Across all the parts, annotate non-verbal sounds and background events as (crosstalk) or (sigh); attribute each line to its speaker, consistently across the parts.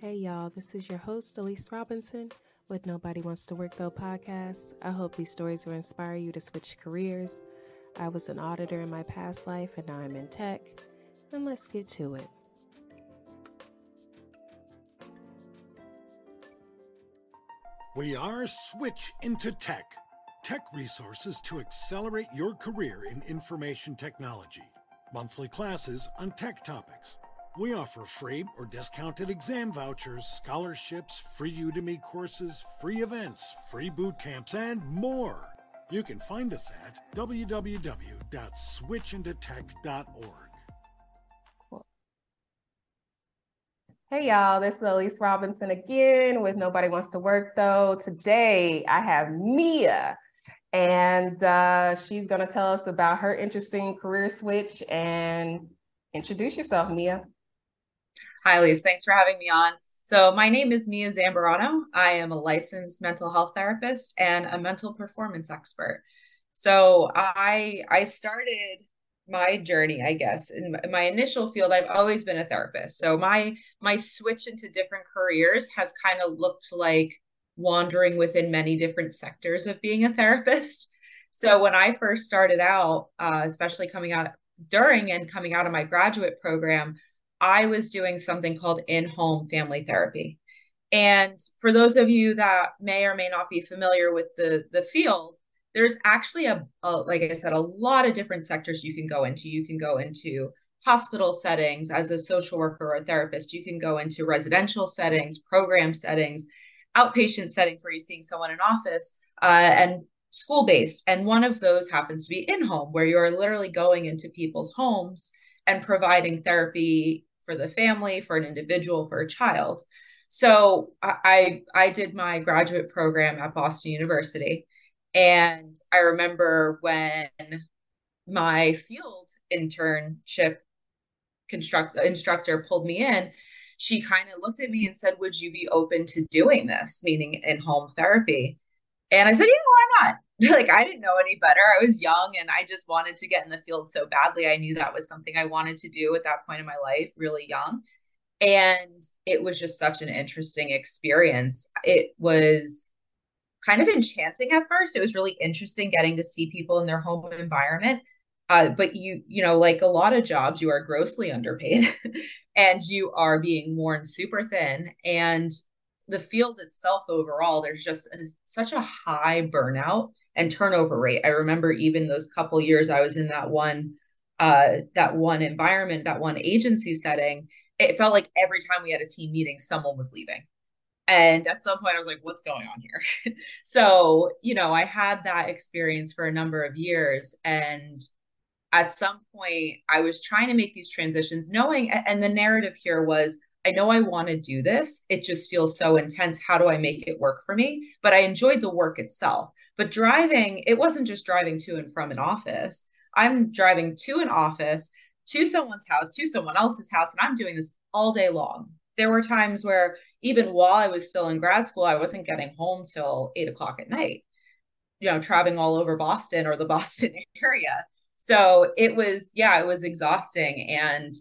Speaker 1: Hey y'all, this is your host, Elyse Robinson with Nobody Wants to Work Though podcast. I hope these stories will inspire you to switch careers. I was an auditor in my past life and now I'm in tech. And let's get to it.
Speaker 2: We are Switch into Tech, tech resources to accelerate your career in information technology. Monthly classes on tech topics. We offer free or discounted exam vouchers, scholarships, free Udemy courses, free events, free boot camps, and more. You can find us at www.switchintotech.org.
Speaker 1: Hey y'all, this is Elyse Robinson again with Nobody Wants to Work Though. Today I have Mia, and uh, she's going to tell us about her interesting career switch and introduce yourself, Mia.
Speaker 3: Hi, Elyse. Thanks for having me on. So, my name is Mia Zambarano. I am a licensed mental health therapist and a mental performance expert. So, I I started my journey, I guess, in my initial field. I've always been a therapist. So, my my switch into different careers has kind of looked like wandering within many different sectors of being a therapist. So, when I first started out, uh, especially coming out during and coming out of my graduate program, I was doing something called in home family therapy. And for those of you that may or may not be familiar with the, the field, there's actually a, a, like I said, a lot of different sectors you can go into. You can go into hospital settings as a social worker or therapist. You can go into residential settings, program settings, outpatient settings where you're seeing someone in office, uh, and school based. And one of those happens to be in home, where you're literally going into people's homes and providing therapy for the family, for an individual, for a child. So I I did my graduate program at Boston University, and I remember when my field internship construct instructor pulled me in, she kind of looked at me and said, "Would you be open to doing this?" Meaning in home therapy, and I said, "Yeah, why not?" (laughs) like I didn't know any better. I was young and I just wanted to get in the field so badly. I knew that was something I wanted to do at that point in my life, really young. And it was just such an interesting experience. It was kind of enchanting at first. It was really interesting getting to see people in their home environment. Uh, but you, you know, like a lot of jobs, you are grossly underpaid (laughs) and you are being worn super thin. And the field itself overall, there's just a, such a high burnout and turnover rate. I remember even those couple years I was in that one uh that one environment, that one agency setting, it felt like every time we had a team meeting someone was leaving. And at some point I was like what's going on here? (laughs) so, you know, I had that experience for a number of years and at some point I was trying to make these transitions knowing and the narrative here was I know I want to do this. It just feels so intense. How do I make it work for me? But I enjoyed the work itself. But driving, it wasn't just driving to and from an office. I'm driving to an office, to someone's house, to someone else's house, and I'm doing this all day long. There were times where even while I was still in grad school, I wasn't getting home till eight o'clock at night, you know, traveling all over Boston or the (laughs) Boston area. So it was, yeah, it was exhausting. And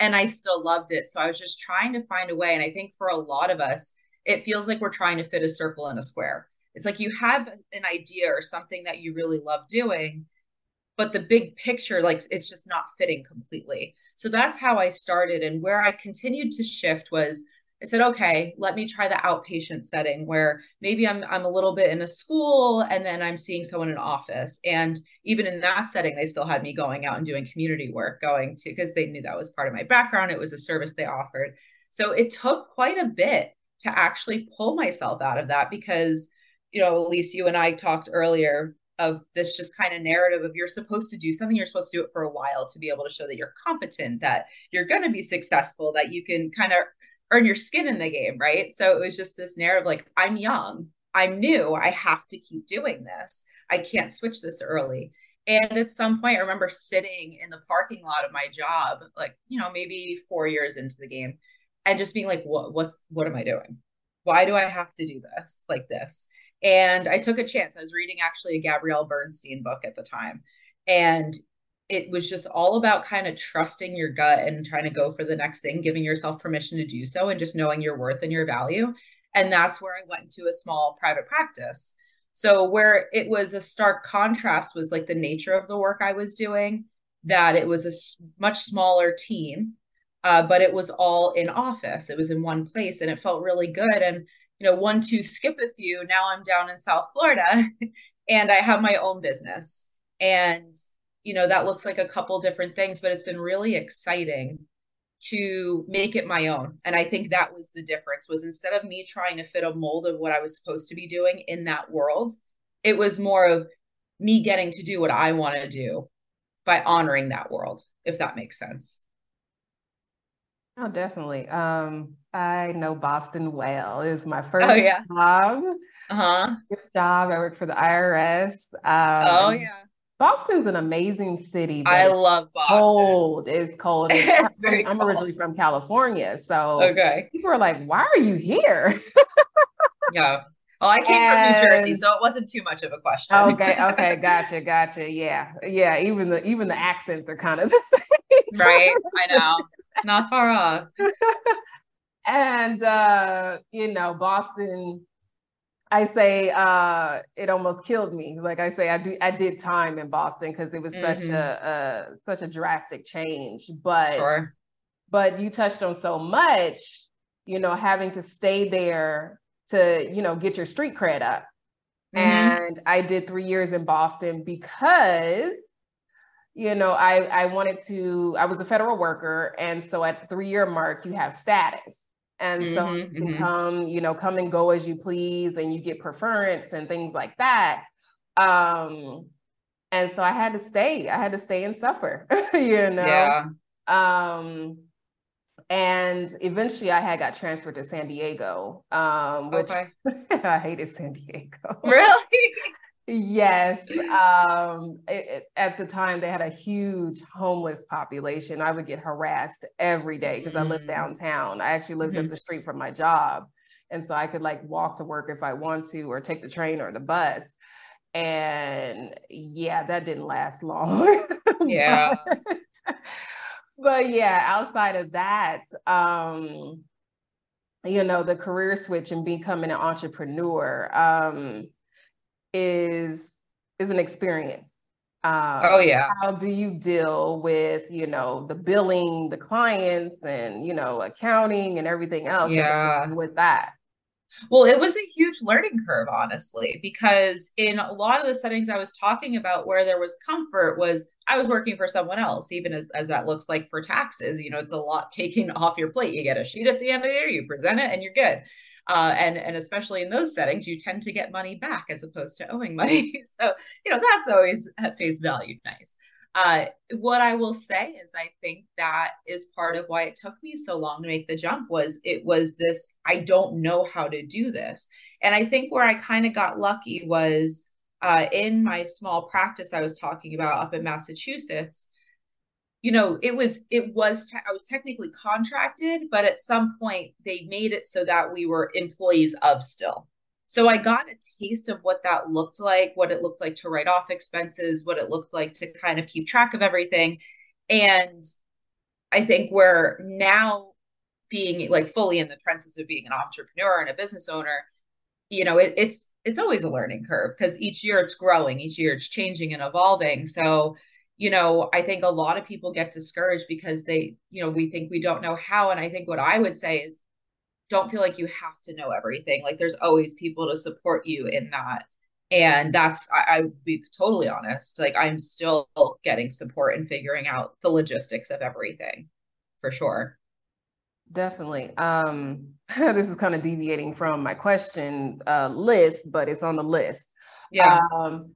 Speaker 3: and I still loved it. So I was just trying to find a way. And I think for a lot of us, it feels like we're trying to fit a circle in a square. It's like you have an idea or something that you really love doing, but the big picture, like it's just not fitting completely. So that's how I started. And where I continued to shift was I said, okay, let me try the outpatient setting where maybe I'm I'm a little bit in a school and then I'm seeing someone in office. And even in that setting, they still had me going out and doing community work, going to because they knew that was part of my background. It was a service they offered. So it took quite a bit to actually pull myself out of that because, you know, Elyse, you and I talked earlier of this just kind of narrative of you're supposed to do something, you're supposed to do it for a while to be able to show that you're competent, that you're going to be successful, that you can kind of earn your skin in the game, right? So it was just this narrative like, I'm young, I'm new, I have to keep doing this. I can't switch this early. And at some point, I remember sitting in the parking lot of my job, like, you know, maybe four years into the game, and just being like, what, what's, what am I doing? Why do I have to do this like this? And I took a chance. I was reading actually a Gabrielle Bernstein book at the time. And it was just all about kind of trusting your gut and trying to go for the next thing, giving yourself permission to do so, and just knowing your worth and your value. And that's where I went into a small private practice. So, where it was a stark contrast was like the nature of the work I was doing, that it was a much smaller team, uh, but it was all in office. It was in one place and it felt really good. And, you know, one, two, skip a few. Now I'm down in South Florida (laughs) and I have my own business. And you know that looks like a couple different things but it's been really exciting to make it my own. And i think that was the difference was instead of me trying to fit a mold of what i was supposed to be doing in that world it was more of me getting to do what i want to do by honoring that world if that makes sense.
Speaker 1: Oh definitely. Um i know boston well it was my oh, first oh, yeah. job. Uh-huh. First job i worked for the irs um,
Speaker 3: oh yeah
Speaker 1: Boston's an amazing city.
Speaker 3: I love Boston.
Speaker 1: Cold. (laughs) It's cold. It's I'm, I'm cold. originally from California. So
Speaker 3: okay.
Speaker 1: people are like, why are you here?
Speaker 3: yeah. Well, I came and... from New Jersey, so it wasn't too much of a question.
Speaker 1: okay, okay, (laughs) gotcha, gotcha. Yeah, yeah. Even the even the accents are kind of the
Speaker 3: same. right. I know. Not far off. (laughs)
Speaker 1: and uh, you know, Boston I say uh, it almost killed me. Like I say, I do I did time in Boston because it was mm-hmm. such a, a, such a drastic change. But
Speaker 3: sure.
Speaker 1: but you touched on so much, you know, having to stay there to you know get your street cred up. Mm-hmm. And I did three years in Boston because you know I I wanted to. I was a federal worker, and so at the three year mark, you have status and mm-hmm, so you can mm-hmm. come you know come and go as you please and you get preference and things like that um and so i had to stay i had to stay and suffer (laughs) you know
Speaker 3: yeah.
Speaker 1: um and eventually i had got transferred to san diego um which okay. (laughs) i hated san diego
Speaker 3: really (laughs)
Speaker 1: Yes. Um, it, it, at the time, they had a huge homeless population. I would get harassed every day because mm-hmm. I lived mm. downtown. I actually lived mm-hmm. up the street from my job. And so I could like walk to work if I want to, or take the train or the bus. And yeah, that didn't last (laughs) long.
Speaker 3: Yeah.
Speaker 1: but, (laughs) but yeah, outside of that, um, you know, the career switch and becoming an entrepreneur. Um, is is an experience.
Speaker 3: Um, oh yeah.
Speaker 1: How do you deal with you know the billing, the clients, and you know accounting and everything else?
Speaker 3: Yeah.
Speaker 1: With that.
Speaker 3: Well, it was a huge learning curve, honestly, because in a lot of the settings I was talking about where there was comfort was I was working for someone else, even as, as that looks like for taxes. You know, it's a lot taken (laughs) off your plate. You get a sheet at the end of the year, you present it, and you're good. Uh, and and especially in those settings, you tend to get money back as opposed to owing money. (laughs) so you know that's always at face value nice. Uh, what I will say is, I think that is part of why it took me so long to make the jump. Was it was this? I don't know how to do this, and I think where I kind of got lucky was uh, in my small practice I was talking about up in Massachusetts you know it was it was te- i was technically contracted but at some point they made it so that we were employees of still. So i got a taste of what that looked like what it looked like to write off expenses what it looked like to kind of keep track of everything. And i think we're now being like fully in the trenches of being an entrepreneur and a business owner you know it, it's it's always a learning curve because each year it's growing each year it's changing and evolving. So you know, I think a lot of people get discouraged because they, you know, we think we don't know how. And I think what I would say is don't feel like you have to know everything. Like there's always people to support you in that. And that's, I, I be totally honest, like I'm still getting support and figuring out the logistics of everything for sure.
Speaker 1: Definitely. Um, (laughs) this is kind of deviating from my question uh, list, but it's on the list.
Speaker 3: Yeah.
Speaker 1: Um,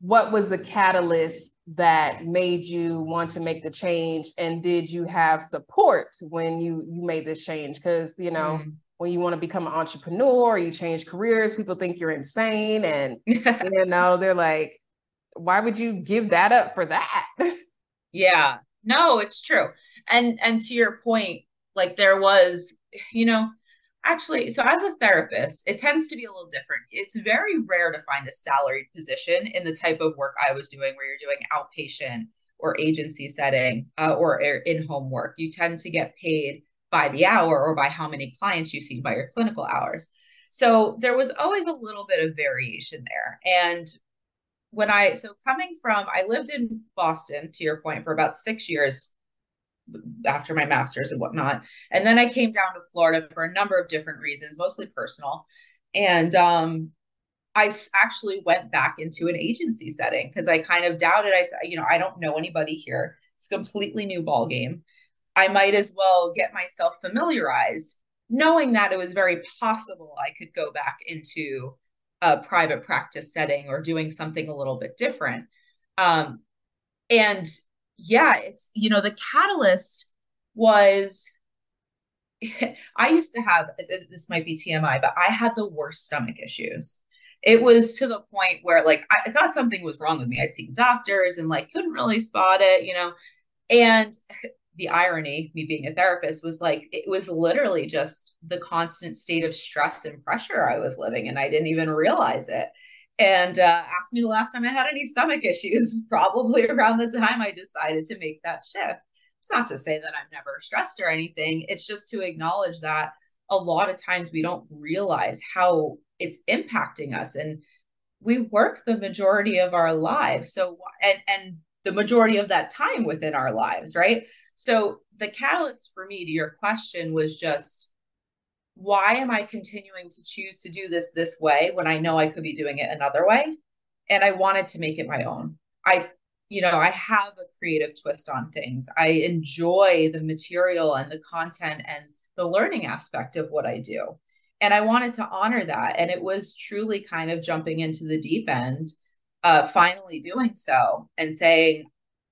Speaker 1: what was the catalyst that made you want to make the change? And did you have support when you you made this change? Because you know mm. when you want to become an entrepreneur or you change careers people think you're insane and (laughs) you know they're like why would you give that up for that? (laughs)
Speaker 3: Yeah. No it's true. And and to your point like there was you know Actually, so as a therapist, it tends to be a little different. It's very rare to find a salaried position in the type of work I was doing, where you're doing outpatient or agency setting uh, or in home work. You tend to get paid by the hour or by how many clients you see by your clinical hours. So there was always a little bit of variation there. And when I, so coming from, I lived in Boston, to your point, for about six years after my master's and whatnot. And then I came down to Florida for a number of different reasons, mostly personal. And um, I actually went back into an agency setting because I kind of doubted. I said, you know, I don't know anybody here. It's a completely new ball game. I might as well get myself familiarized, knowing that it was very possible I could go back into a private practice setting or doing something a little bit different. Um, and yeah, it's, you know, the catalyst was (laughs) I used to have this might be TMI, but I had the worst stomach issues. It was to the point where like I thought something was wrong with me. I'd seen doctors and like couldn't really spot it, you know. And (laughs) the irony, me being a therapist, was like it was literally just the constant state of stress and pressure I was living and I didn't even realize it. And uh, asked me the last time I had any stomach issues, (laughs) probably around the time I decided to make that shift. It's not to say that I'm never stressed or anything. It's just to acknowledge that a lot of times we don't realize how it's impacting us. And we work the majority of our lives. So, and, and the majority of that time within our lives, right? So the catalyst for me to your question was just why am I continuing to choose to do this this way when I know I could be doing it another way? And I wanted to make it my own. I, you know, I have a creative twist on things. I enjoy the material and the content and the learning aspect of what I do. And I wanted to honor that. And it was truly kind of jumping into the deep end, uh, finally doing so and saying,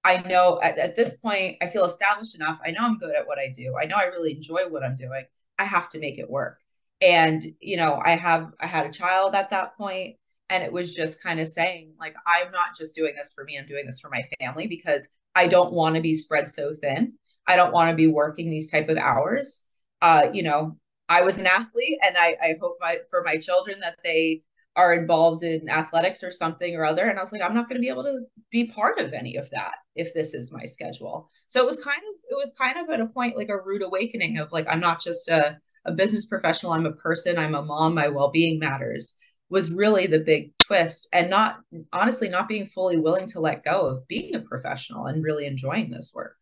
Speaker 3: I know at, at this point, I feel established enough. I know I'm good at what I do. I know I really enjoy what I'm doing. I have to make it work. And, you know, I have, I had a child at that point, And it was just kind of saying, like, I'm not just doing this for me, I'm doing this for my family because I don't want to be spread so thin. I don't want to be working these type of hours. Uh, you know, I was an athlete and I, I hope my for my children that they are involved in athletics or something or other. And I was like, I'm not going to be able to be part of any of that if this is my schedule. So it was kind of, it was kind of at a point like a rude awakening of like, I'm not just a, a business professional, I'm a person, I'm a mom, my well being matters was really the big twist. And not, honestly, not being fully willing to let go of being a professional and really enjoying this work.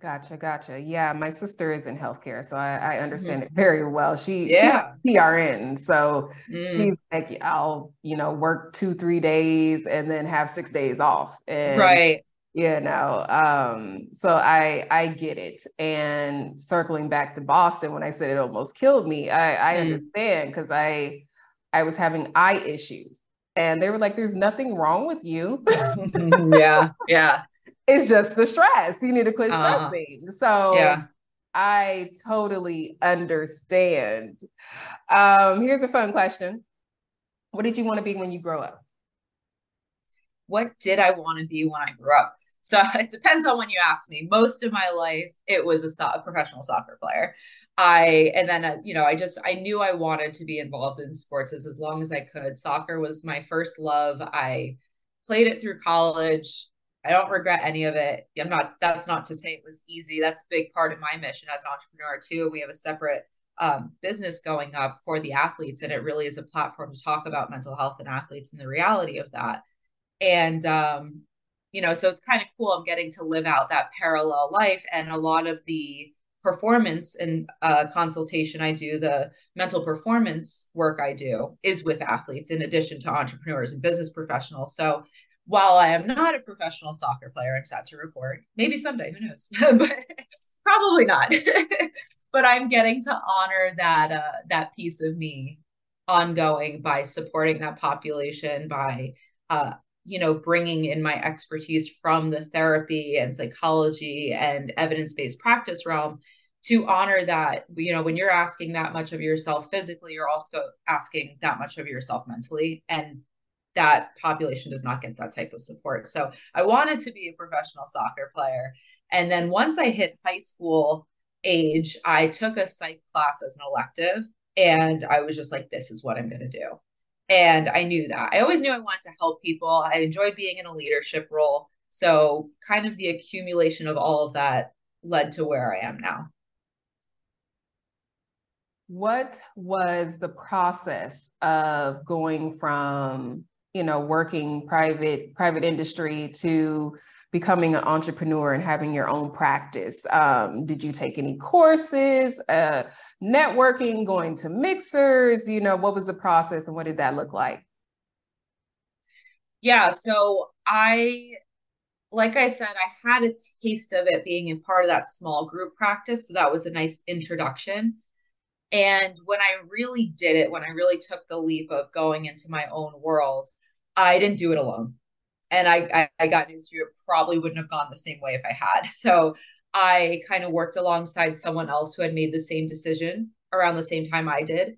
Speaker 1: Gotcha, gotcha. Yeah, my sister is in healthcare, so I, I understand mm-hmm. it very well. She,
Speaker 3: yeah,
Speaker 1: she's PRN, so mm. she's like, I'll, you know, work two, three days and then have six days off, and
Speaker 3: right,
Speaker 1: you know, um, so I, I get it. And circling back to Boston, when I said it almost killed me, I, I mm. understand because I, I was having eye issues, and they were like, "There's nothing wrong with you." (laughs)
Speaker 3: yeah, yeah
Speaker 1: it's just the stress. You need to quit uh-huh. stressing. Uh, so
Speaker 3: yeah.
Speaker 1: I totally understand. Um, here's a fun question. What did you want to be when you grow up?
Speaker 3: What did I want to be when I grew up? So (laughs) it depends on when you ask me. Most of my life, it was a, so- a professional soccer player. I and then uh, you know I just I knew I wanted to be involved in sports as as long as I could. Soccer was my first love. I played it through college. I don't regret any of it. I'm not, that's not to say it was easy. That's a big part of my mission as an entrepreneur, too. We have a separate um, business going up for the athletes, and it really is a platform to talk about mental health and athletes and the reality of that. And, um, you know, so it's kind of cool. I'm getting to live out that parallel life. And a lot of the performance and uh, consultation I do, the mental performance work I do is with athletes in addition to entrepreneurs and business professionals. So while I am not a professional soccer player, I'm sad to report, maybe someday, who knows, (laughs) but probably not. (laughs) but I'm getting to honor that uh, that piece of me ongoing by supporting that population, by uh, you know bringing in my expertise from the therapy and psychology and evidence-based practice realm to honor that. You know when you're asking that much of yourself physically you're also asking that much of yourself mentally. And that population does not get that type of support. So I wanted to be a professional soccer player. And then once I hit high school age, I took a psych class as an elective and I was just like, this is what I'm going to do. And I knew that. I always knew I wanted to help people. I enjoyed being in a leadership role. So, kind of the accumulation of all of that led to where I am now.
Speaker 1: What was the process of going from, you know, working private private industry to becoming an entrepreneur and having your own practice? Um, did you take any courses, uh, networking, going to mixers? You know, what was the process and what did that look like?
Speaker 3: Yeah, so I, like I said, I had a taste of it being in part of that small group practice. So that was a nice introduction. And when I really did it, when I really took the leap of going into my own world, I didn't do it alone and I, I, I got news for you. It probably wouldn't have gone the same way if I had. (laughs) So I kind of worked alongside someone else who had made the same decision around the same time I did.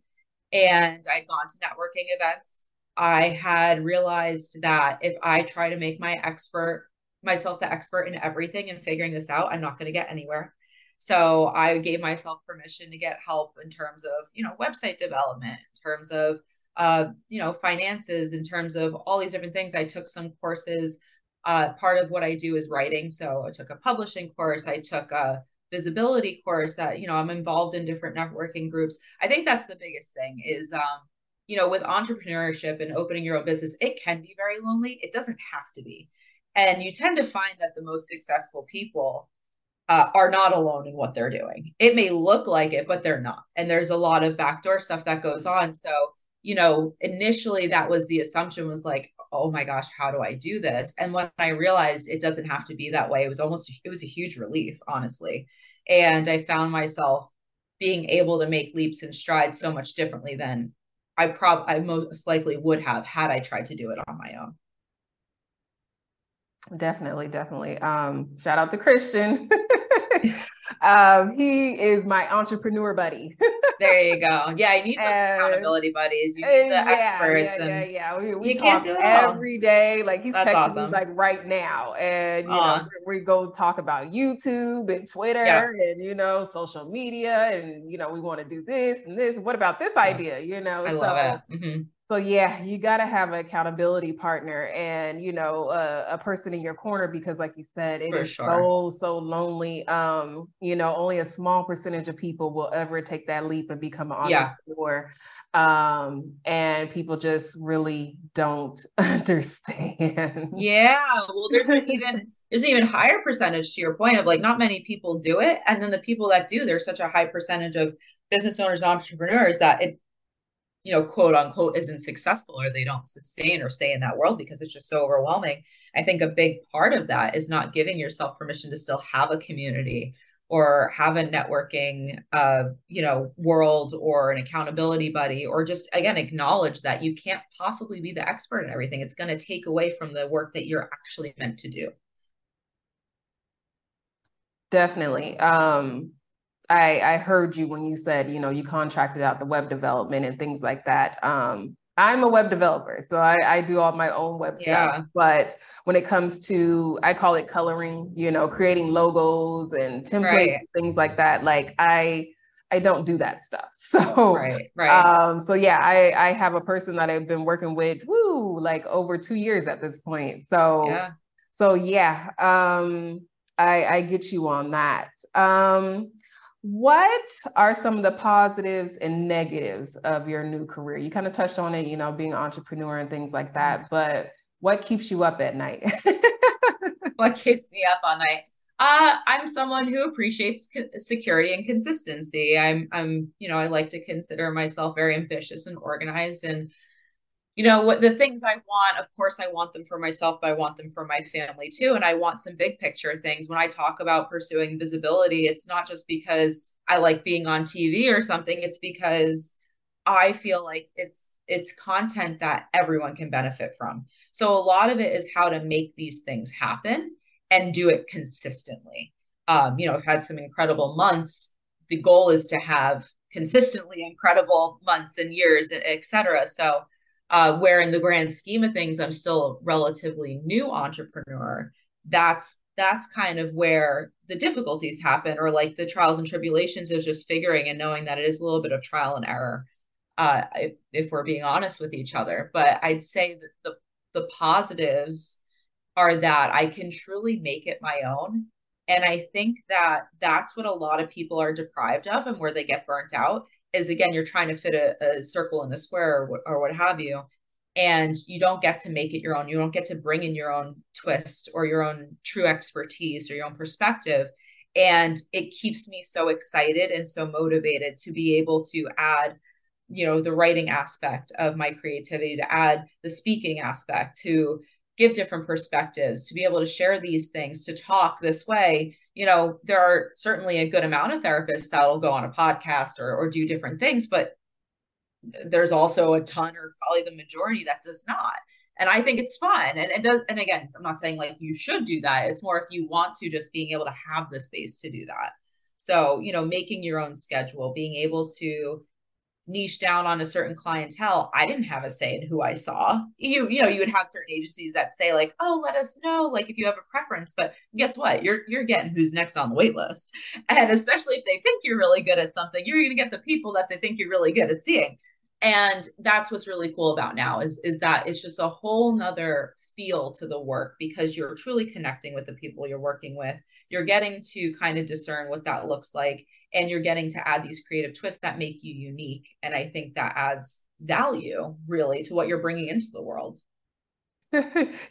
Speaker 3: And I'd gone to networking events. I had realized that if I try to make my expert myself the expert in everything and figuring this out, I'm not going to get anywhere. So I gave myself permission to get help in terms of, you know, website development, in terms of uh, you know, finances in terms of all these different things. I took some courses. Uh, part of what I do is writing. So I took a publishing course. I took a visibility course. That you know, I'm involved in different networking groups. I think that's the biggest thing is, um, you know, with entrepreneurship and opening your own business, it can be very lonely. It doesn't have to be. And you tend to find that the most successful people uh, are not alone in what they're doing. It may look like it, but they're not. And there's a lot of backdoor stuff that goes on. So you know, initially that was the assumption was like, oh my gosh, how do I do this? And when I realized it doesn't have to be that way, it was almost, it was a huge relief, honestly. And I found myself being able to make leaps and strides so much differently than I probably, I most likely would have had I tried to do it on my own.
Speaker 1: Definitely, definitely. Um, shout out to Christian. (laughs) um, he is my entrepreneur buddy. (laughs)
Speaker 3: there you go. Yeah, you need those and, accountability buddies. You need the yeah, experts.
Speaker 1: Yeah, and yeah, yeah. We, we talk every day. Like he's That's texting awesome. me like right now, and you uh, know we go talk about YouTube and Twitter yeah. and you know social media, and you know we want to do this and this. What about this idea? You know,
Speaker 3: I so, love it. Mm-hmm
Speaker 1: so yeah you got to have an accountability partner and you know uh, a person in your corner because like you said it For is sure. so so lonely um you know only a small percentage of people will ever take that leap and become an entrepreneur yeah. um and people just really don't (laughs) understand
Speaker 3: yeah well there's an even there's an even higher percentage to your point of like not many people do it and then the people that do there's such a high percentage of business owners entrepreneurs that it you know, quote unquote, isn't successful or they don't sustain or stay in that world because it's just so overwhelming. I think a big part of that is not giving yourself permission to still have a community or have a networking uh you know world or an accountability buddy or just again acknowledge that you can't possibly be the expert in everything it's going to take away from the work that you're actually meant to do
Speaker 1: definitely um I, I heard you when you said, you know, you contracted out the web development and things like that. Um, I'm a web developer, so I, I do all my own website. Yeah. But when it comes to, I call it coloring, you know, creating logos and templates, right. things like that. Like I, I don't do that stuff. (laughs) So,
Speaker 3: right, right.
Speaker 1: Um, so yeah, I, I have a person that I've been working with, whoo, like over two years at this point. So, yeah. so yeah, um, I, I get you on that. Um, what are some of the positives and negatives of your new career? You kind of touched on it, you know, being an entrepreneur and things like that, but what keeps you up at night? (laughs)
Speaker 3: what keeps me up all night? Uh, I'm someone who appreciates security and consistency. I'm, I'm, you know, I like to consider myself very ambitious and organized, and you know what the things i want of course i want them for myself but i want them for my family too and i want some big picture things. When i talk about pursuing visibility it's not just because i like being on tv or something it's because i feel like it's it's content that everyone can benefit from. So a lot of it is how to make these things happen and do it consistently. Um, you know i've had some incredible months. The goal is to have consistently incredible months and years et cetera. So uh, where in the grand scheme of things i'm still a relatively new entrepreneur that's that's kind of where the difficulties happen or like the trials and tribulations of just figuring and knowing that it is a little bit of trial and error uh, if, if we're being honest with each other but i'd say that the the positives are that I can truly make it my own. And I think that that's what a lot of people are deprived of and where they get burnt out is again, you're trying to fit a, a circle in a square or, or what have you. And you don't get to make it your own. You don't get to bring in your own twist or your own true expertise or your own perspective. And it keeps me so excited and so motivated to be able to add you know the writing aspect of my creativity to add the speaking aspect to give different perspectives to be able to share these things to talk this way you know there are certainly a good amount of therapists that will go on a podcast or, or do different things but there's also a ton or probably the majority that does not. And i think it's fun. And it does and again i'm not saying like you should do that. It's more if you want to just being able to have the space to do that. So you know making your own schedule being able to niche down on a certain clientele, I didn't have a say in who I saw. You you know, you would have certain agencies that say like, "Oh, let us know like if you have a preference." But guess what? You're you're getting who's next on the wait list. And especially if they think you're really good at something, you're going to get the people that they think you're really good at seeing. And that's what's really cool about now is is that it's just a whole nother feel to the work because you're truly connecting with the people you're working with. You're getting to kind of discern what that looks like and you're getting to add these creative twists that make you unique. And i think that adds value really to what you're bringing into the world. (laughs)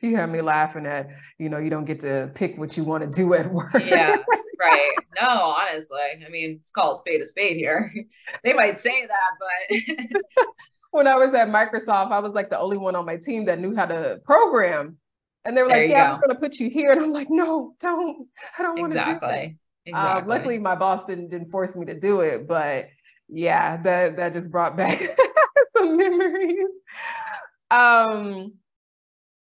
Speaker 1: You have me laughing at you know you don't get to pick what you want to do at work.
Speaker 3: Yeah (laughs) right. No honestly. I mean it's called spade a spade here. (laughs) They might say that but (laughs)
Speaker 1: when i was at microsoft i was like the only one on my team that knew how to program. And they were like yeah go. i'm going to put you here. And i'm like no don't. I don't want to exactly Exactly. Uh, luckily, my boss didn't, didn't force me to do it, but yeah, that that just brought back (laughs) some memories. Um,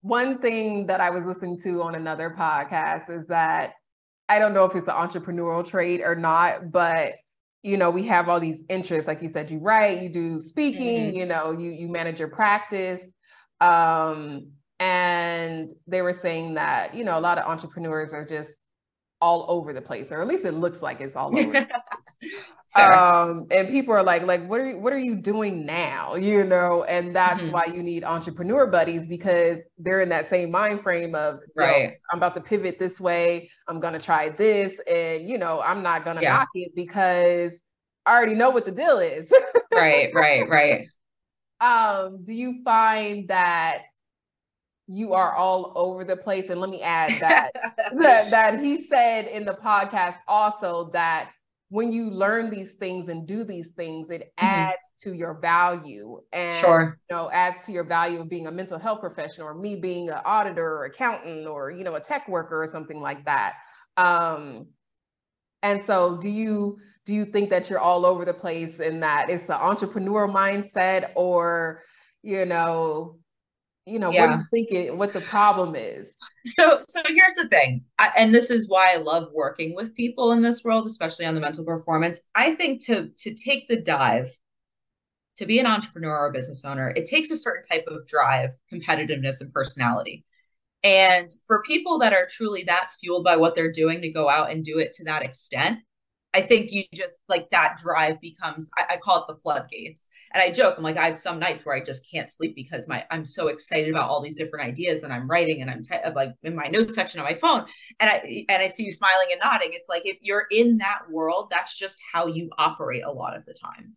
Speaker 1: one thing that I was listening to on another podcast is that I don't know if it's an entrepreneurial trait or not, but you know, we have all these interests. Like you said, you write, you do speaking, mm-hmm. you know, you you manage your practice. Um, and they were saying that, you know, a lot of entrepreneurs are just all over the place, or at least it looks like it's all over. (laughs) um, and people are like, like, what are you, what are you doing now? You know, and that's mm-hmm. why you need entrepreneur buddies because they're in that same mind frame of, right, I'm about to pivot this way. I'm gonna try this, and you know, I'm not gonna yeah. knock it because I already know what the deal is.
Speaker 3: right, right, right. (laughs)
Speaker 1: Um, do you find that you are all over the place. And let me add (laughs) that, that that he said in the podcast also that when you learn these things and do these things, it mm-hmm. adds to your value and sure. you know adds to your value of being a mental health professional or me being an auditor or accountant or you know a tech worker or something like that. Um, and so do you do you think that you're all over the place in that it's the entrepreneur mindset or you know you know yeah. what you think it, what the problem is?
Speaker 3: So so here's the thing I, and this is why i love working with people in this world especially on the mental performance. I think to to take the dive to be an entrepreneur or a business owner it takes a certain type of drive competitiveness and personality. And for people that are truly that fueled by what they're doing to go out and do it to that extent I think you just like that drive becomes I, I, call it the floodgates. And I joke, I'm like, I have some nights where I just can't sleep because my I'm so excited about all these different ideas and I'm writing and I'm te- like in my notes section on my phone. And I and I see you smiling and nodding. It's like if you're in that world, that's just how you operate a lot of the time.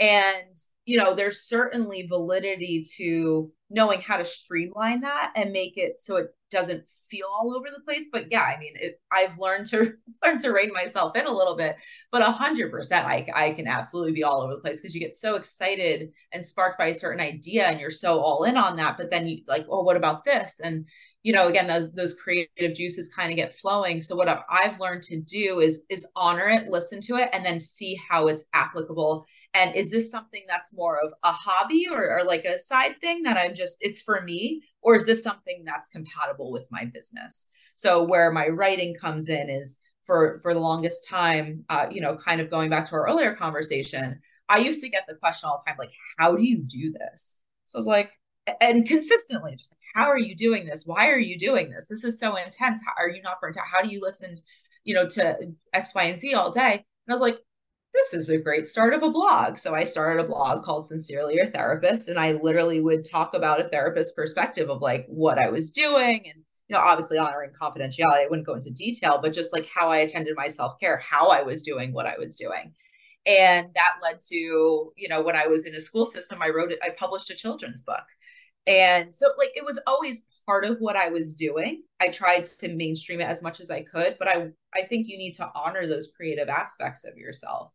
Speaker 3: And you know, there's certainly validity to knowing how to streamline that and make it so it doesn't feel all over the place. But yeah, I mean, it, I've learned to (laughs) learn to rein myself in a little bit. But a hundred percent, I I can absolutely be all over the place because you get so excited and sparked by a certain idea, and you're so all in on that. But then you like, oh, what about this? And you know, again, those those creative juices kind of get flowing. So what I've learned to do is is honor it, listen to it, and then see how it's applicable. And is this something that's more of a hobby or, or like a side thing that I'm just it's for me, or is this something that's compatible with my business? So where my writing comes in is for for the longest time, uh, you know, kind of going back to our earlier conversation, I used to get the question all the time, like, how do you do this? So I was like, and consistently, just like, how are you doing this? Why are you doing this? This is so intense. How are you not burnt out? How do you listen, you know, to X, Y, and Z all day? And I was like, this is a great start of a blog. So I started a blog called Sincerely Your Therapist. And I literally would talk about a therapist perspective of like what I was doing and you know, obviously honoring confidentiality. I wouldn't go into detail, but just like how I attended my self care, how I was doing what I was doing. And that led to, you know, when I was in a school system, I wrote it, I published a children's book. And so, like, it was always part of what I was doing. I tried to mainstream it as much as I could, but I, I think you need to honor those creative aspects of yourself.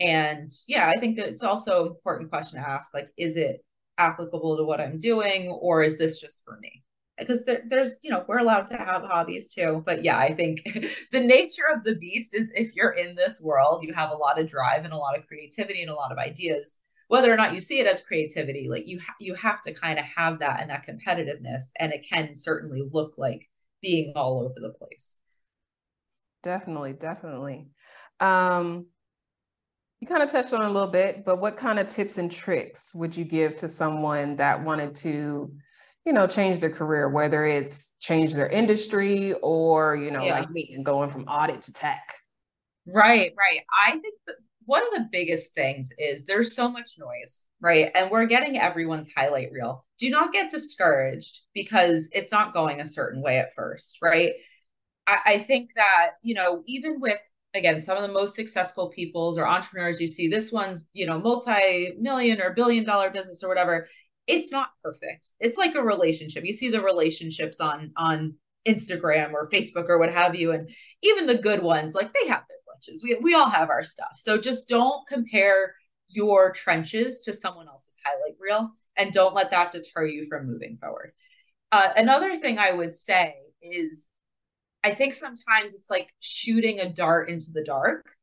Speaker 3: And yeah, I think that it's also an important question to ask like, is it applicable to what I'm doing, or is this just for me? because there, there's you know we're allowed to have hobbies too but yeah i think (laughs) the nature of the beast is if you're in this world you have a lot of drive and a lot of creativity and a lot of ideas. Whether or not you see it as creativity like you ha- you have to kind of have that and that competitiveness and it can certainly look like being all over the place.
Speaker 1: Definitely definitely. Um you kind of touched on a little bit but what kind of tips and tricks would you give to someone that wanted to you know, change their career, whether it's change their industry or, you know, yeah. like me and going from audit to tech.
Speaker 3: Right, right. I think that one of the biggest things is there's so much noise, right? And we're getting everyone's highlight reel. Do not get discouraged because it's not going a certain way at first, right? I, I think that, you know, even with again some of the most successful peoples or entrepreneurs you see this one's you know multi-million or billion dollar business or whatever it's not perfect. It's like a relationship. You see the relationships on on Instagram or Facebook or what have you, and even the good ones, like they have their glitches. We we all have our stuff. So just don't compare your trenches to someone else's highlight reel, and don't let that deter you from moving forward. Uh, another thing I would say is, I think sometimes it's like shooting a dart into the dark.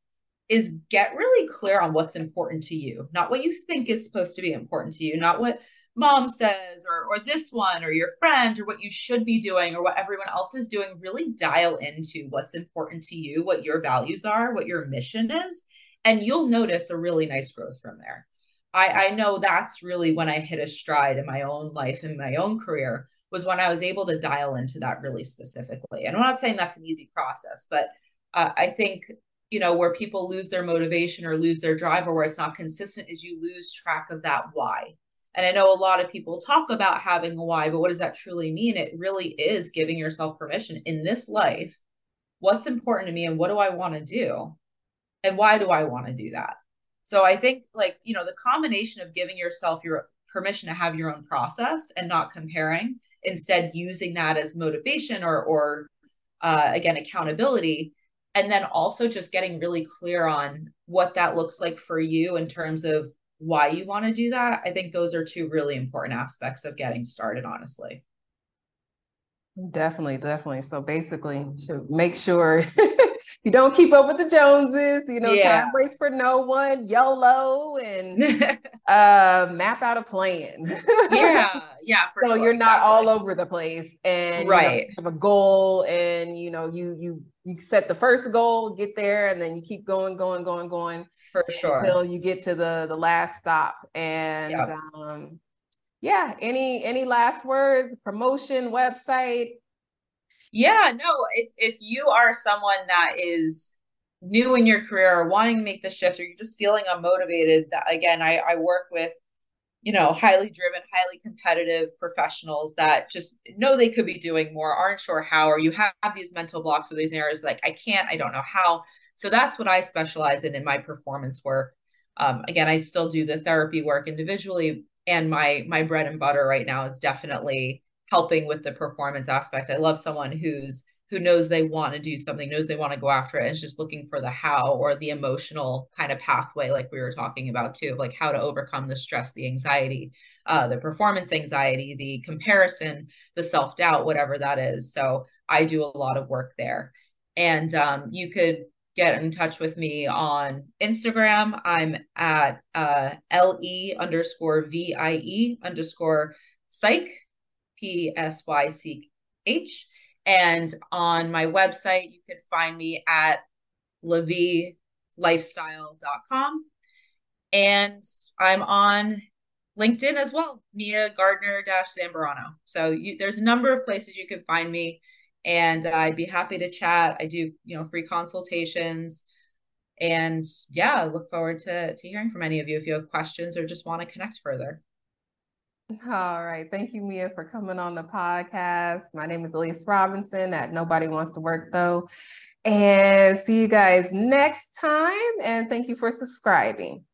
Speaker 3: Is get really clear on what's important to you, not what you think is supposed to be important to you, not what mom says or or this one or your friend or what you should be doing or what everyone else is doing really dial into what's important to you what your values are what your mission is and you'll notice a really nice growth from there i i know that's really when i hit a stride in my own life in my own career was when i was able to dial into that really specifically and i'm not saying that's an easy process but uh, i think you know where people lose their motivation or lose their drive or where it's not consistent is you lose track of that why and I know a lot of people talk about having a why, but what does that truly mean? It really is giving yourself permission in this life. What's important to me and what do I want to do? And why do I want to do that? So I think like, you know, the combination of giving yourself your permission to have your own process and not comparing, instead using that as motivation or or uh, again accountability and then also just getting really clear on what that looks like for you in terms of why you want to do that. I think those are two really important aspects of getting started, honestly.
Speaker 1: Definitely, definitely. So basically, should make sure (laughs) you don't keep up with the Joneses, you know, yeah. time waits for no one, YOLO, and (laughs) uh, map out a plan. (laughs)
Speaker 3: yeah, yeah.
Speaker 1: so sure, you're not exactly. all over the place, and
Speaker 3: right,
Speaker 1: you know, have a goal, and you know, you you you set the first goal, get there, and then you keep going, going, going, going
Speaker 3: for sure
Speaker 1: until you get to the the last stop. And yep. um, yeah, any any last words? Promotion website.
Speaker 3: Yeah, no. If if you are someone that is new in your career or wanting to make the shift, or you're just feeling unmotivated, that again, I I work with you know, highly driven, highly competitive professionals that just know they could be doing more, aren't sure how, or you have, these mental blocks or these areas like, I can't, I don't know how. So that's what I specialize in in my performance work. Um, again, I still do the therapy work individually, and my my bread and butter right now is definitely helping with the performance aspect. I love someone who's who knows they want to do something, knows they want to go after it, and is just looking for the how or the emotional kind of pathway, like we were talking about too, like how to overcome the stress, the anxiety, uh, the performance anxiety, the comparison, the self doubt, whatever that is. So I do a lot of work there. And um, you could get in touch with me on Instagram. I'm at uh, LE underscore VIE underscore psych, P S Y C H. And on my website, you can find me at levielifestyle.com. And I'm on LinkedIn as well, Mia Gardner Zambarano. So you, there's a number of places you can find me, and I'd be happy to chat. I do, you know, free consultations, and yeah, I look forward to to hearing from any of you if you have questions or just want to connect further.
Speaker 1: All right. Thank you, Mia, for coming on the podcast. My name is Elyse Robinson at Nobody Wants to Work Though. And see you guys next time. And thank you for subscribing.